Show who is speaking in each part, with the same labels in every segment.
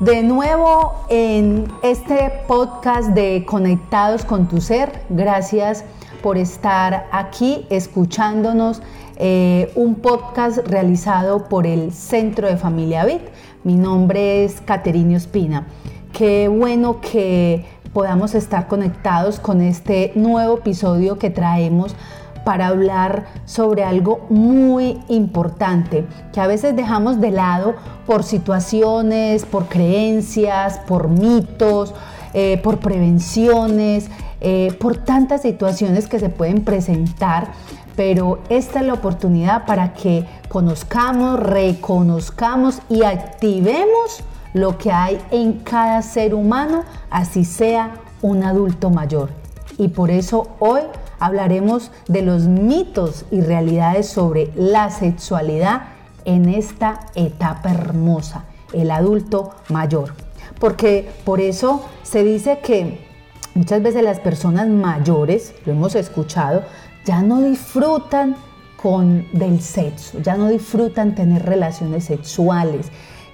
Speaker 1: De nuevo en este podcast de Conectados con tu Ser, gracias por estar aquí escuchándonos. Eh, un podcast realizado por el Centro de Familia Vid. Mi nombre es Caterina Espina. Qué bueno que podamos estar conectados con este nuevo episodio que traemos para hablar sobre algo muy importante que a veces dejamos de lado por situaciones, por creencias, por mitos, eh, por prevenciones, eh, por tantas situaciones que se pueden presentar, pero esta es la oportunidad para que conozcamos, reconozcamos y activemos lo que hay en cada ser humano, así sea un adulto mayor. Y por eso hoy hablaremos de los mitos y realidades sobre la sexualidad en esta etapa hermosa, el adulto mayor. Porque por eso se dice que muchas veces las personas mayores, lo hemos escuchado, ya no disfrutan con del sexo, ya no disfrutan tener relaciones sexuales,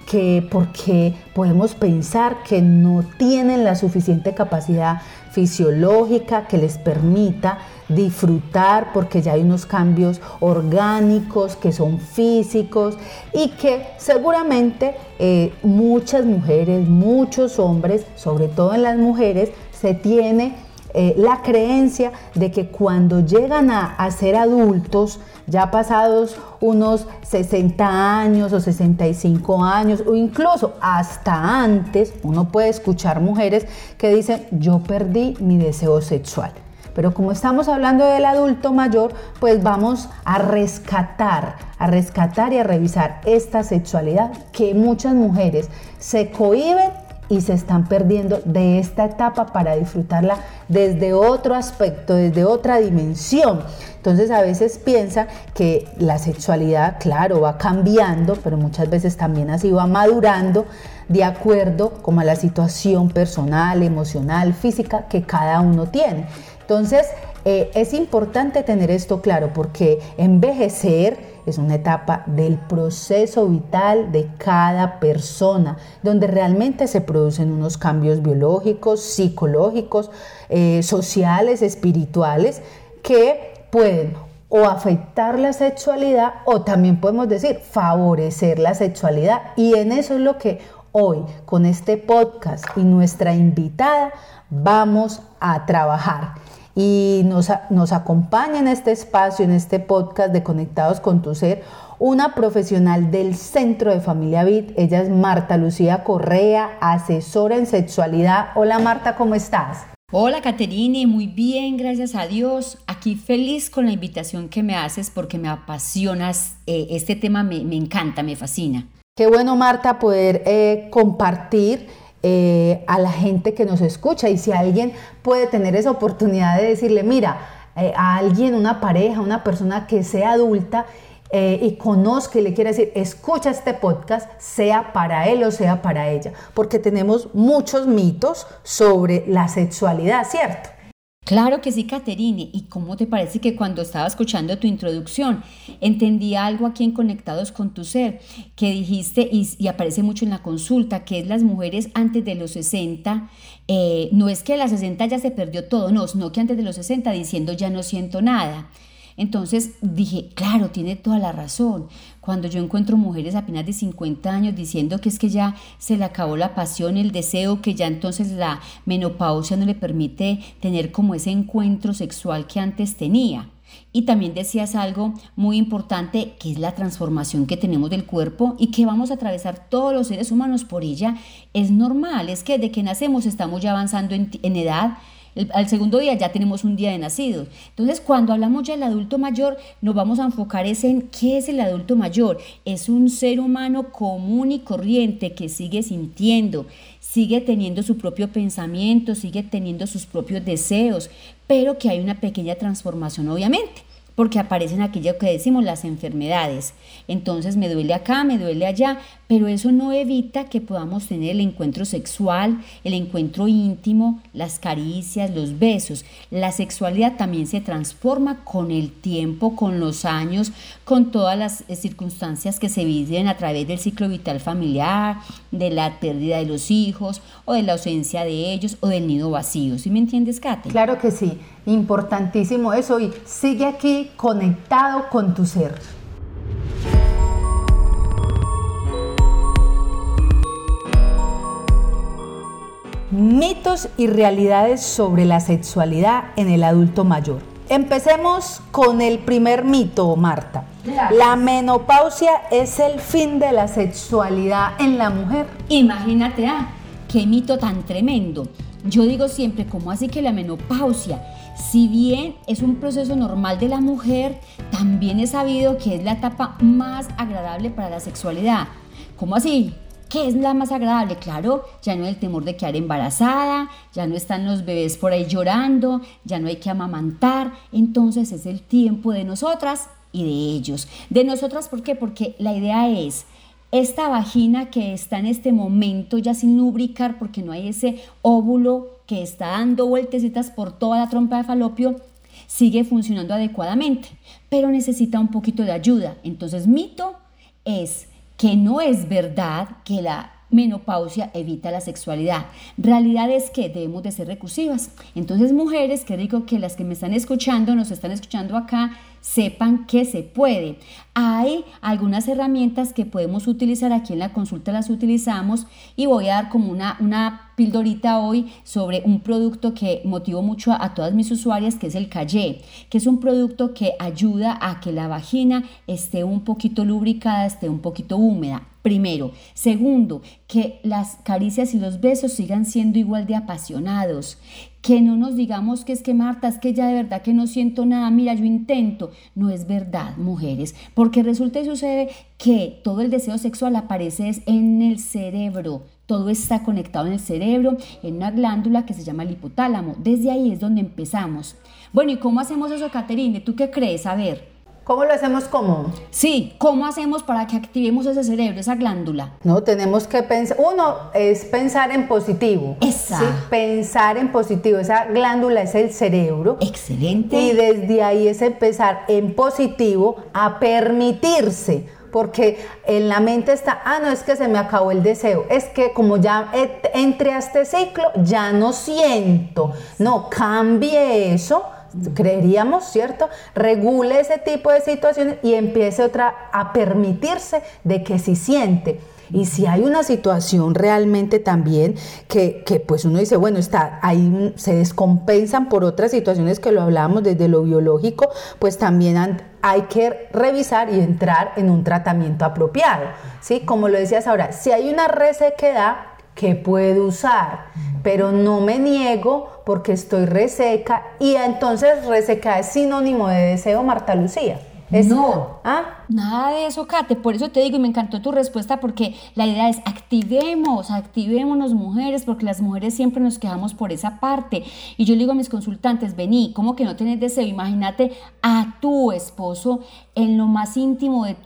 Speaker 1: que porque podemos pensar que no tienen la suficiente capacidad fisiológica que les permita disfrutar porque ya hay unos cambios orgánicos que son físicos y que seguramente eh, muchas mujeres, muchos hombres, sobre todo en las mujeres, se tiene eh, la creencia de que cuando llegan a, ser adultos, ya pasados unos 60 años o 65 años o incluso hasta antes, uno puede escuchar mujeres que dicen, yo perdí mi deseo sexual. Pero como estamos hablando del adulto mayor, pues vamos a rescatar, a rescatar y a revisar esta sexualidad que muchas mujeres se cohiben y se están perdiendo de esta etapa para disfrutarla desde otro aspecto, desde otra dimensión. Entonces a veces piensa que la sexualidad, claro, va cambiando, pero muchas veces también así va madurando de acuerdo como a la situación personal, emocional, física que cada uno tiene. Entonces eh, es importante tener esto claro porque envejecer es una etapa del proceso vital de cada persona, donde realmente se producen unos cambios biológicos, psicológicos, eh, sociales, espirituales, que pueden o afectar la sexualidad o también podemos decir favorecer la sexualidad. Y en eso es lo que hoy con este podcast y nuestra invitada vamos a trabajar y nos, nos acompaña en este espacio, en este podcast de Conectados con tu Ser, una profesional del Centro de Familia Vid. Ella es Marta Lucía Correa, asesora en sexualidad. Hola Marta, ¿cómo estás?
Speaker 2: Hola Caterine, muy bien, gracias a Dios. Aquí feliz con la invitación que me haces porque me apasionas, eh, este tema me, encanta, me fascina.
Speaker 1: Qué bueno Marta poder eh, compartir eh, a la gente que nos escucha y si alguien puede tener esa oportunidad de decirle, mira, eh, a alguien, una pareja, una persona que sea adulta y conozca y le quiere decir, escucha este podcast, sea para él o sea para ella, porque tenemos muchos mitos sobre la sexualidad, ¿cierto?
Speaker 2: Claro que sí, Caterine. ¿Y cómo te parece que cuando estaba escuchando tu introducción entendí algo aquí en Conectados con tu Ser que dijiste y, aparece mucho en la consulta, que es las mujeres antes de los 60, eh, no es que a las 60 ya se perdió todo, no, sino que antes de los 60 diciendo ya no siento nada. Entonces dije, claro, tiene toda la razón. Cuando yo encuentro mujeres apenas de 50 años diciendo que es que ya se le acabó la pasión, el deseo, que ya entonces la menopausia no le permite tener como ese encuentro sexual que antes tenía. Y también decías algo muy importante, que es la transformación que tenemos del cuerpo y que vamos a atravesar todos los seres humanos por ella. Es normal, es que de que nacemos estamos ya avanzando en, en edad, al segundo día ya tenemos un día de nacido. Entonces, cuando hablamos ya del adulto mayor, nos vamos a enfocar en qué es el adulto mayor. Es un ser humano común y corriente que sigue sintiendo, sigue teniendo su propio pensamiento, sigue teniendo sus propios deseos, pero que hay una pequeña transformación, obviamente. porque aparecen aquello que decimos las enfermedades. Entonces me duele acá, me duele allá, pero eso no evita que podamos tener el encuentro sexual, el encuentro íntimo, las caricias, los besos. La sexualidad también se transforma con el tiempo, con los años, con todas las eh, circunstancias que se viven a través del ciclo vital familiar, de la pérdida de los hijos o de la ausencia de ellos o del nido vacío. ¿Sí me entiendes, Kate?
Speaker 1: Claro que sí, importantísimo eso y sigue aquí conectado con tu ser. Mitos y realidades sobre la sexualidad en el adulto mayor. Empecemos con el primer mito, Marta. La menopausia es el fin de la sexualidad en la mujer.
Speaker 2: Imagínate, ah, qué mito tan tremendo. Yo digo siempre, ¿cómo así que la menopausia? Si bien es un proceso normal de la mujer, también he sabido que es la etapa más agradable para la sexualidad. ¿Cómo así? ¿Qué es la más agradable? Claro, ya no hay el temor de quedar embarazada, ya no están los bebés por ahí llorando, ya no hay que amamantar, entonces es el tiempo de nosotras y de ellos. De nosotras, ¿por qué? Porque la idea es esta vagina que está en este momento ya sin lubricar porque no hay ese óvulo que está dando vueltecitas por toda la trompa de falopio, sigue funcionando adecuadamente, pero necesita un poquito de ayuda. Entonces, mito es que no es verdad que la menopausia evita la sexualidad. Realidad es que debemos de ser recursivas. Entonces, mujeres, que digo que las que me están escuchando, nos están escuchando acá, sepan que se puede. Hay algunas herramientas que podemos utilizar, aquí en la consulta las utilizamos y voy a dar como una, una pildorita hoy sobre un producto que motivó mucho a, todas mis usuarias, que es el Calle, que es un producto que ayuda a que la vagina esté un poquito lubricada, esté un poquito húmeda. Primero. Segundo, que las caricias y los besos sigan siendo igual de apasionados. Que no nos digamos que es que Marta, es que ya de verdad que no siento nada, mira, yo intento. No es verdad, mujeres, porque resulta y sucede que todo el deseo sexual aparece en el cerebro. Todo está conectado en el cerebro, en una glándula que se llama el hipotálamo. Desde ahí es donde empezamos. Bueno, ¿y cómo hacemos eso, Caterine? ¿Tú qué crees? A ver.
Speaker 1: ¿Cómo lo hacemos como?
Speaker 2: Sí, ¿cómo hacemos para que activemos ese cerebro, esa glándula?
Speaker 1: No, tenemos que pensar, uno es pensar en positivo.
Speaker 2: Esa. Sí,
Speaker 1: pensar en positivo, esa glándula es el cerebro.
Speaker 2: Excelente.
Speaker 1: Y desde ahí es empezar en positivo a permitirse porque en la mente está, ah, no es que se me acabó el deseo, es que como ya entré a este ciclo, ya no siento. No, cambie eso creeríamos, ¿cierto? Regule ese tipo de situaciones y empiece otra a permitirse de que si siente. Y si hay una situación realmente también que, pues uno dice, bueno, está ahí se descompensan por otras situaciones que lo hablábamos desde lo biológico, pues también hay que revisar y entrar en un tratamiento apropiado. ¿sí? Como lo decías ahora, si hay una resequedad, ¿qué puedo usar? Pero no me niego porque estoy reseca y entonces reseca es sinónimo de deseo, Marta Lucía.
Speaker 2: no, ¿Ah? nada de eso, Kate. Por eso te digo y me encantó tu respuesta porque la idea es activemos, activémonos mujeres, porque las mujeres siempre nos quejamos por esa parte. Y yo le digo a mis consultantes, vení, ¿cómo que no tenés deseo? Imagínate a tu esposo en lo más íntimo de,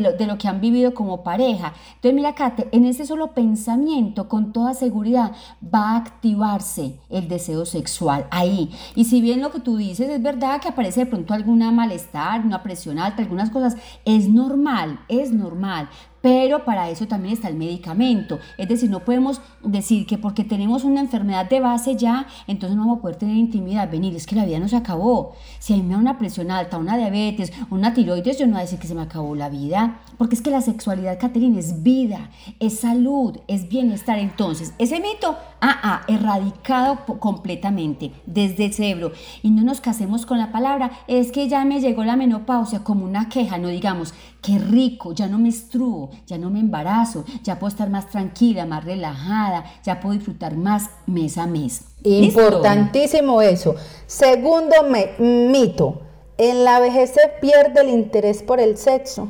Speaker 2: lo, de, lo, que han vivido como pareja. Entonces, mira, Kate, en ese solo pensamiento, con toda seguridad, va a activarse el deseo sexual ahí. Y si bien lo que tú dices es verdad que aparece de pronto alguna malestar, una presión alta, algunas cosas, es normal, es normal. Pero para eso también está el medicamento. Es decir, no podemos decir que porque tenemos una enfermedad de base ya, entonces no vamos a poder tener intimidad. Venir, es que la vida no se acabó. Si a mí me da una presión alta, una diabetes, una tiroides, yo no voy a decir que se me acabó la vida. Porque es que la sexualidad, Caterina, es vida, es salud, es bienestar. Entonces, ese mito, ah, ah, erradicado completamente desde el cerebro. Y no nos casemos con la palabra, es que ya me llegó la menopausia como una queja, no digamos, qué rico, ya no me estruo, ya no me embarazo, ya puedo estar más tranquila, más relajada, ya puedo disfrutar más mes a mes.
Speaker 1: Importantísimo eso. Segundo mito, en la vejez se pierde el interés por el sexo.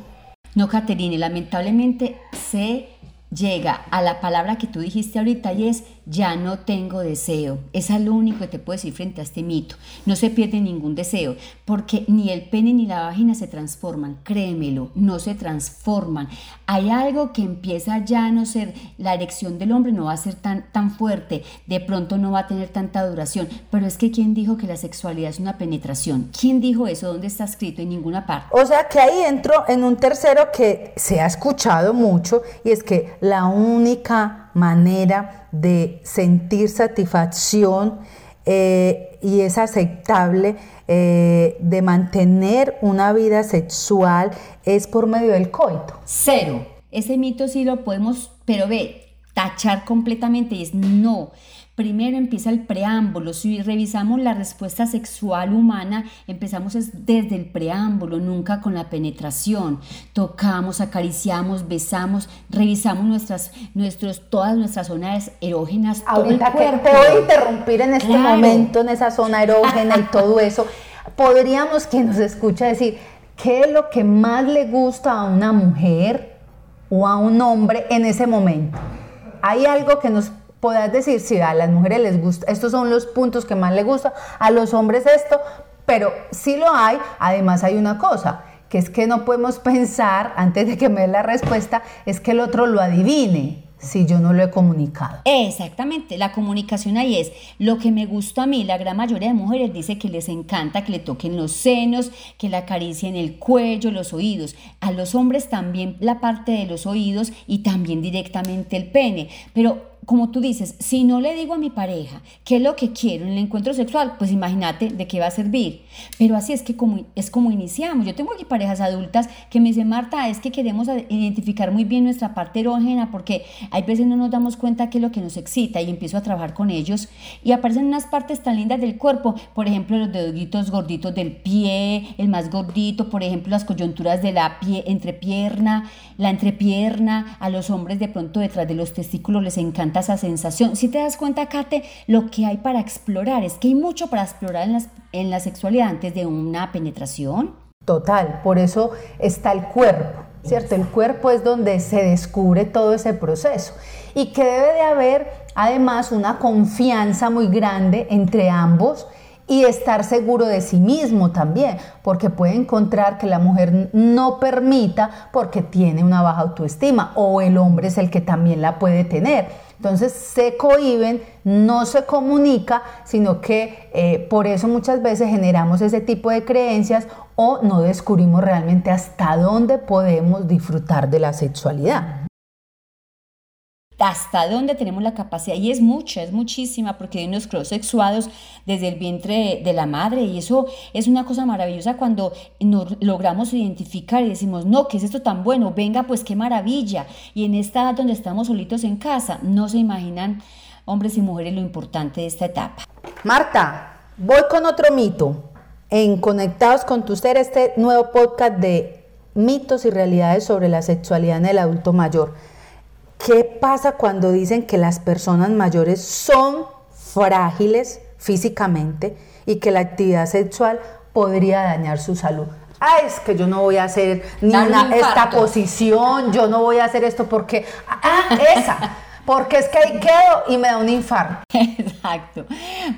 Speaker 2: No, Caterine, lamentablemente se llega a la palabra que tú dijiste ahorita y es ya no tengo deseo. Es lo único que te puedo decir frente a este mito. No se pierde ningún deseo, porque ni el pene ni la vagina se transforman, créemelo, no se transforman. Hay algo que empieza ya a no ser, la erección del hombre no va a ser tan, tan fuerte, de pronto no va a tener tanta duración, pero es que ¿quién dijo que la sexualidad es una penetración? ¿Quién dijo eso? ¿Dónde está escrito? En ninguna parte.
Speaker 1: O sea que ahí entro en un tercero que se ha escuchado mucho y es que la única manera de sentir satisfacción eh, y es aceptable eh, de mantener una vida sexual es por medio del coito.
Speaker 2: Cero. Ese mito sí lo podemos, pero ve, tachar completamente es no. Primero empieza el preámbulo. Si revisamos la respuesta sexual humana, empezamos desde el preámbulo, nunca con la penetración. Tocamos, acariciamos, besamos, revisamos nuestras, nuestros, todas nuestras zonas erógenas.
Speaker 1: Ahorita que te voy a interrumpir en este momento, en esa zona erógena y todo eso, podríamos que nos escucha decir, ¿qué es lo que más le gusta a una mujer o a un hombre en ese momento? Hay algo que nos podrás decir si a las mujeres les gusta, estos son los puntos que más les gusta, a los hombres esto, pero si lo hay, además hay una cosa, que es que no podemos pensar, antes de que me dé la respuesta, es que el otro lo adivine si yo no lo he comunicado.
Speaker 2: Exactamente, la comunicación ahí es lo que me gusta a mí. La gran mayoría de mujeres dice que les encanta que le toquen los senos, que la acaricien el cuello, los oídos. A los hombres también la parte de los oídos y también directamente el pene. Pero como tú dices, si no le digo a mi pareja qué es lo que quiero en el encuentro sexual, pues imagínate de qué va a servir. Pero así es que como, es como iniciamos. Yo tengo aquí parejas adultas que me dicen, Marta, es que queremos identificar muy bien nuestra parte erógena porque hay veces no nos damos cuenta qué es lo que nos excita y empiezo a trabajar con ellos y aparecen unas partes tan lindas del cuerpo, por ejemplo, los deditos gorditos del pie, el más gordito, por ejemplo, las coyunturas de la pie, entrepierna, la entrepierna, a los hombres de pronto detrás de los testículos les encanta esa sensación. Si te das cuenta, Kate, lo que hay para explorar es que hay mucho para explorar en, en la sexualidad antes de una penetración.
Speaker 1: Total, por eso está el cuerpo, ¿cierto? El cuerpo es donde se descubre todo ese proceso y que debe de haber además una confianza muy grande entre ambos y estar seguro de sí mismo también, porque puede encontrar que la mujer no permita porque tiene una baja autoestima o el hombre es el que también la puede tener. Entonces se cohiben, no se comunica, sino que eh, por eso muchas veces generamos ese tipo de creencias o no descubrimos realmente hasta dónde podemos disfrutar de la sexualidad
Speaker 2: hasta dónde tenemos la capacidad, y es mucha, es muchísima, porque hay unos cross-sexuados desde el vientre de la madre, y eso es una cosa maravillosa cuando nos logramos identificar y decimos, no, ¿qué es esto tan bueno? Venga, pues qué maravilla. Y en esta edad donde estamos solitos en casa, no se imaginan, hombres y mujeres, lo importante de esta etapa.
Speaker 1: Marta, voy con otro mito. En Conectados con tu Ser, este nuevo podcast de mitos y realidades sobre la sexualidad en el adulto mayor. ¿Qué pasa cuando dicen que las personas mayores son frágiles físicamente y que la actividad sexual podría dañar su salud? Ah, es que yo no voy a hacer ni esta posición, yo no voy a hacer esto porque, ah, esa porque es que ahí quedo y me da un infarto.
Speaker 2: Exacto.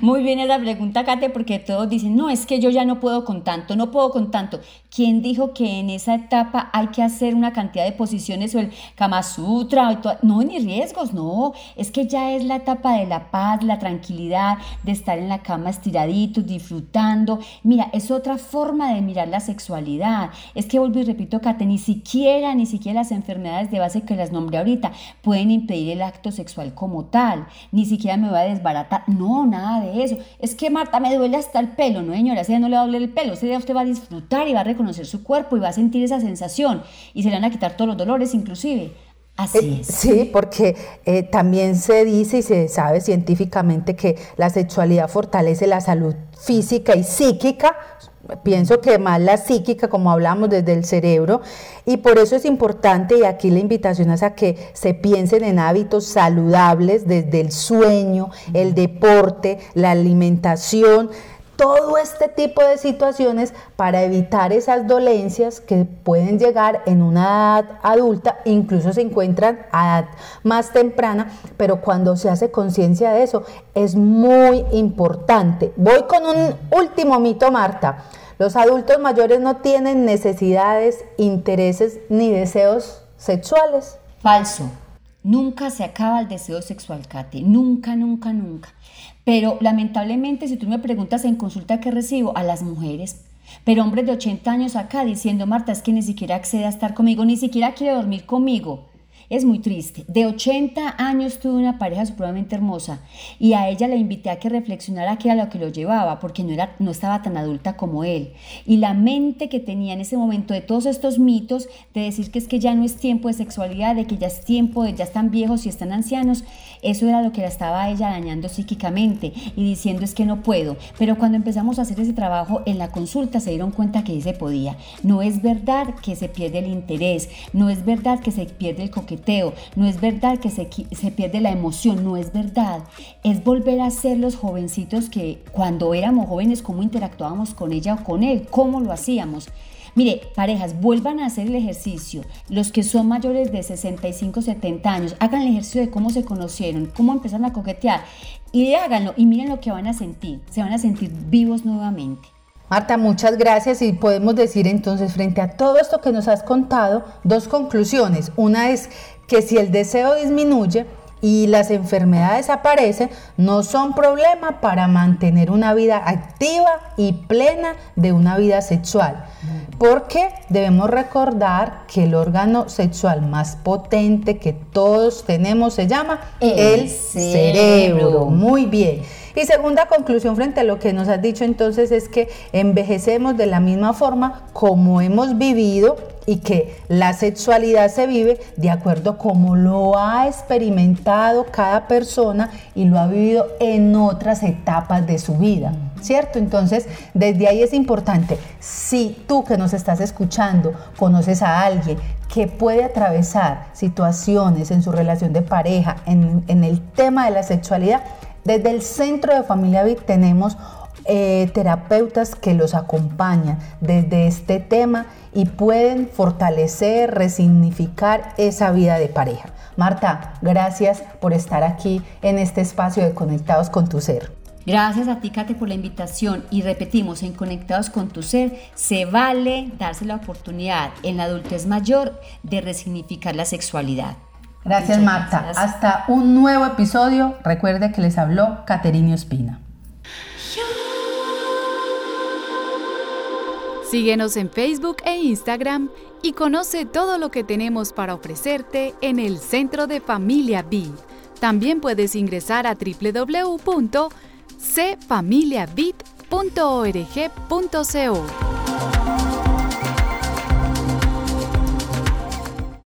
Speaker 2: Muy bien esa pregunta, Kate, porque todos dicen, no, es que yo ya no puedo con tanto, no puedo con tanto. ¿Quién dijo que en esa etapa hay que hacer una cantidad de posiciones o el Kama Sutra? no, ni riesgos, no. Es que ya es la etapa de la paz, la tranquilidad, de estar en la cama estiraditos, disfrutando. Mira, es otra forma de mirar la sexualidad. Es que vuelvo y repito, Kate, ni siquiera, ni siquiera las enfermedades de base que las nombré ahorita pueden impedir el acto sexual como tal, ni siquiera me voy a desbaratar, no, nada de eso. Es que Marta me duele hasta el pelo, no señora, ese día no le va a doler el pelo, ese día usted va a disfrutar y va a reconocer su cuerpo y va a sentir esa sensación y se le van a quitar todos los dolores inclusive. Así
Speaker 1: eh, es. Sí, porque eh, también se dice y se sabe científicamente que la sexualidad fortalece la salud física y psíquica, pienso que más la psíquica, como hablamos desde el cerebro, y por eso es importante, y aquí la invitación es a que se piensen en hábitos saludables desde el sueño, el deporte, la alimentación, todo este tipo de situaciones para evitar esas dolencias que pueden llegar en una edad adulta, incluso se encuentran a edad más temprana, pero cuando se hace conciencia de eso es muy importante. Voy con un último mito, Marta. Los adultos mayores no tienen necesidades, intereses ni deseos sexuales.
Speaker 2: Falso. Nunca se acaba el deseo sexual, Kate. Nunca, nunca, nunca. Pero lamentablemente, si tú me preguntas en consulta que recibo a las mujeres, pero hombres de 80 años acá diciendo, Marta, es que ni siquiera accede a estar conmigo, ni siquiera quiere dormir conmigo. Es muy triste. De 80 años tuve una pareja supremamente hermosa y a ella la invité a que reflexionara qué era lo que lo llevaba, porque no, era, no estaba tan adulta como él. Y la mente que tenía en ese momento de todos estos mitos, de decir que es que ya no es tiempo de sexualidad, de que ya es tiempo, de ya están viejos y están ancianos, eso era lo que la estaba ella dañando psíquicamente y diciendo es que no puedo. Pero cuando empezamos a hacer ese trabajo en la consulta se dieron cuenta que se podía. No es verdad que se pierde el interés, no es verdad que se pierde el coqueteo no es verdad que se, se pierde la emoción, no es verdad. Es volver a ser los jovencitos que cuando éramos jóvenes, cómo interactuábamos con ella o con él, cómo lo hacíamos. Mire, parejas, vuelvan a hacer el ejercicio. Los que son mayores de 65, 70 años, hagan el ejercicio de cómo se conocieron, cómo empezaron a coquetear y háganlo y miren lo que van a sentir. Se van a sentir vivos nuevamente.
Speaker 1: Marta, muchas gracias y podemos decir entonces frente a todo esto que nos has contado, dos conclusiones. Una es que si el deseo disminuye y las enfermedades aparecen, no son problema para mantener una vida activa y plena de una vida sexual. Porque debemos recordar que el órgano sexual más potente que todos tenemos se llama el, cerebro. Muy bien. Y segunda conclusión frente a lo que nos has dicho entonces es que envejecemos de la misma forma como hemos vivido y que la sexualidad se vive de acuerdo como lo ha experimentado cada persona y lo ha vivido en otras etapas de su vida, ¿cierto? Entonces, desde ahí es importante, si tú que nos estás escuchando conoces a alguien que puede atravesar situaciones en su relación de pareja, en, en el tema de la sexualidad, desde el Centro de Familia VIT tenemos eh, terapeutas que los acompañan desde este tema y pueden fortalecer, resignificar esa vida de pareja. Marta, gracias por estar aquí en este espacio de Conectados con tu Ser.
Speaker 2: Gracias a ti, Kate, por la invitación. Y repetimos, en Conectados con tu Ser, se vale darse la oportunidad en la adultez mayor de resignificar la sexualidad.
Speaker 1: Gracias, Marta. Hasta un nuevo episodio. Recuerde que les habló Caterina Espina.
Speaker 3: Síguenos en Facebook e Instagram y conoce todo lo que tenemos para ofrecerte en el Centro de Familia B. También puedes ingresar a www.cfamiliabit.org.co.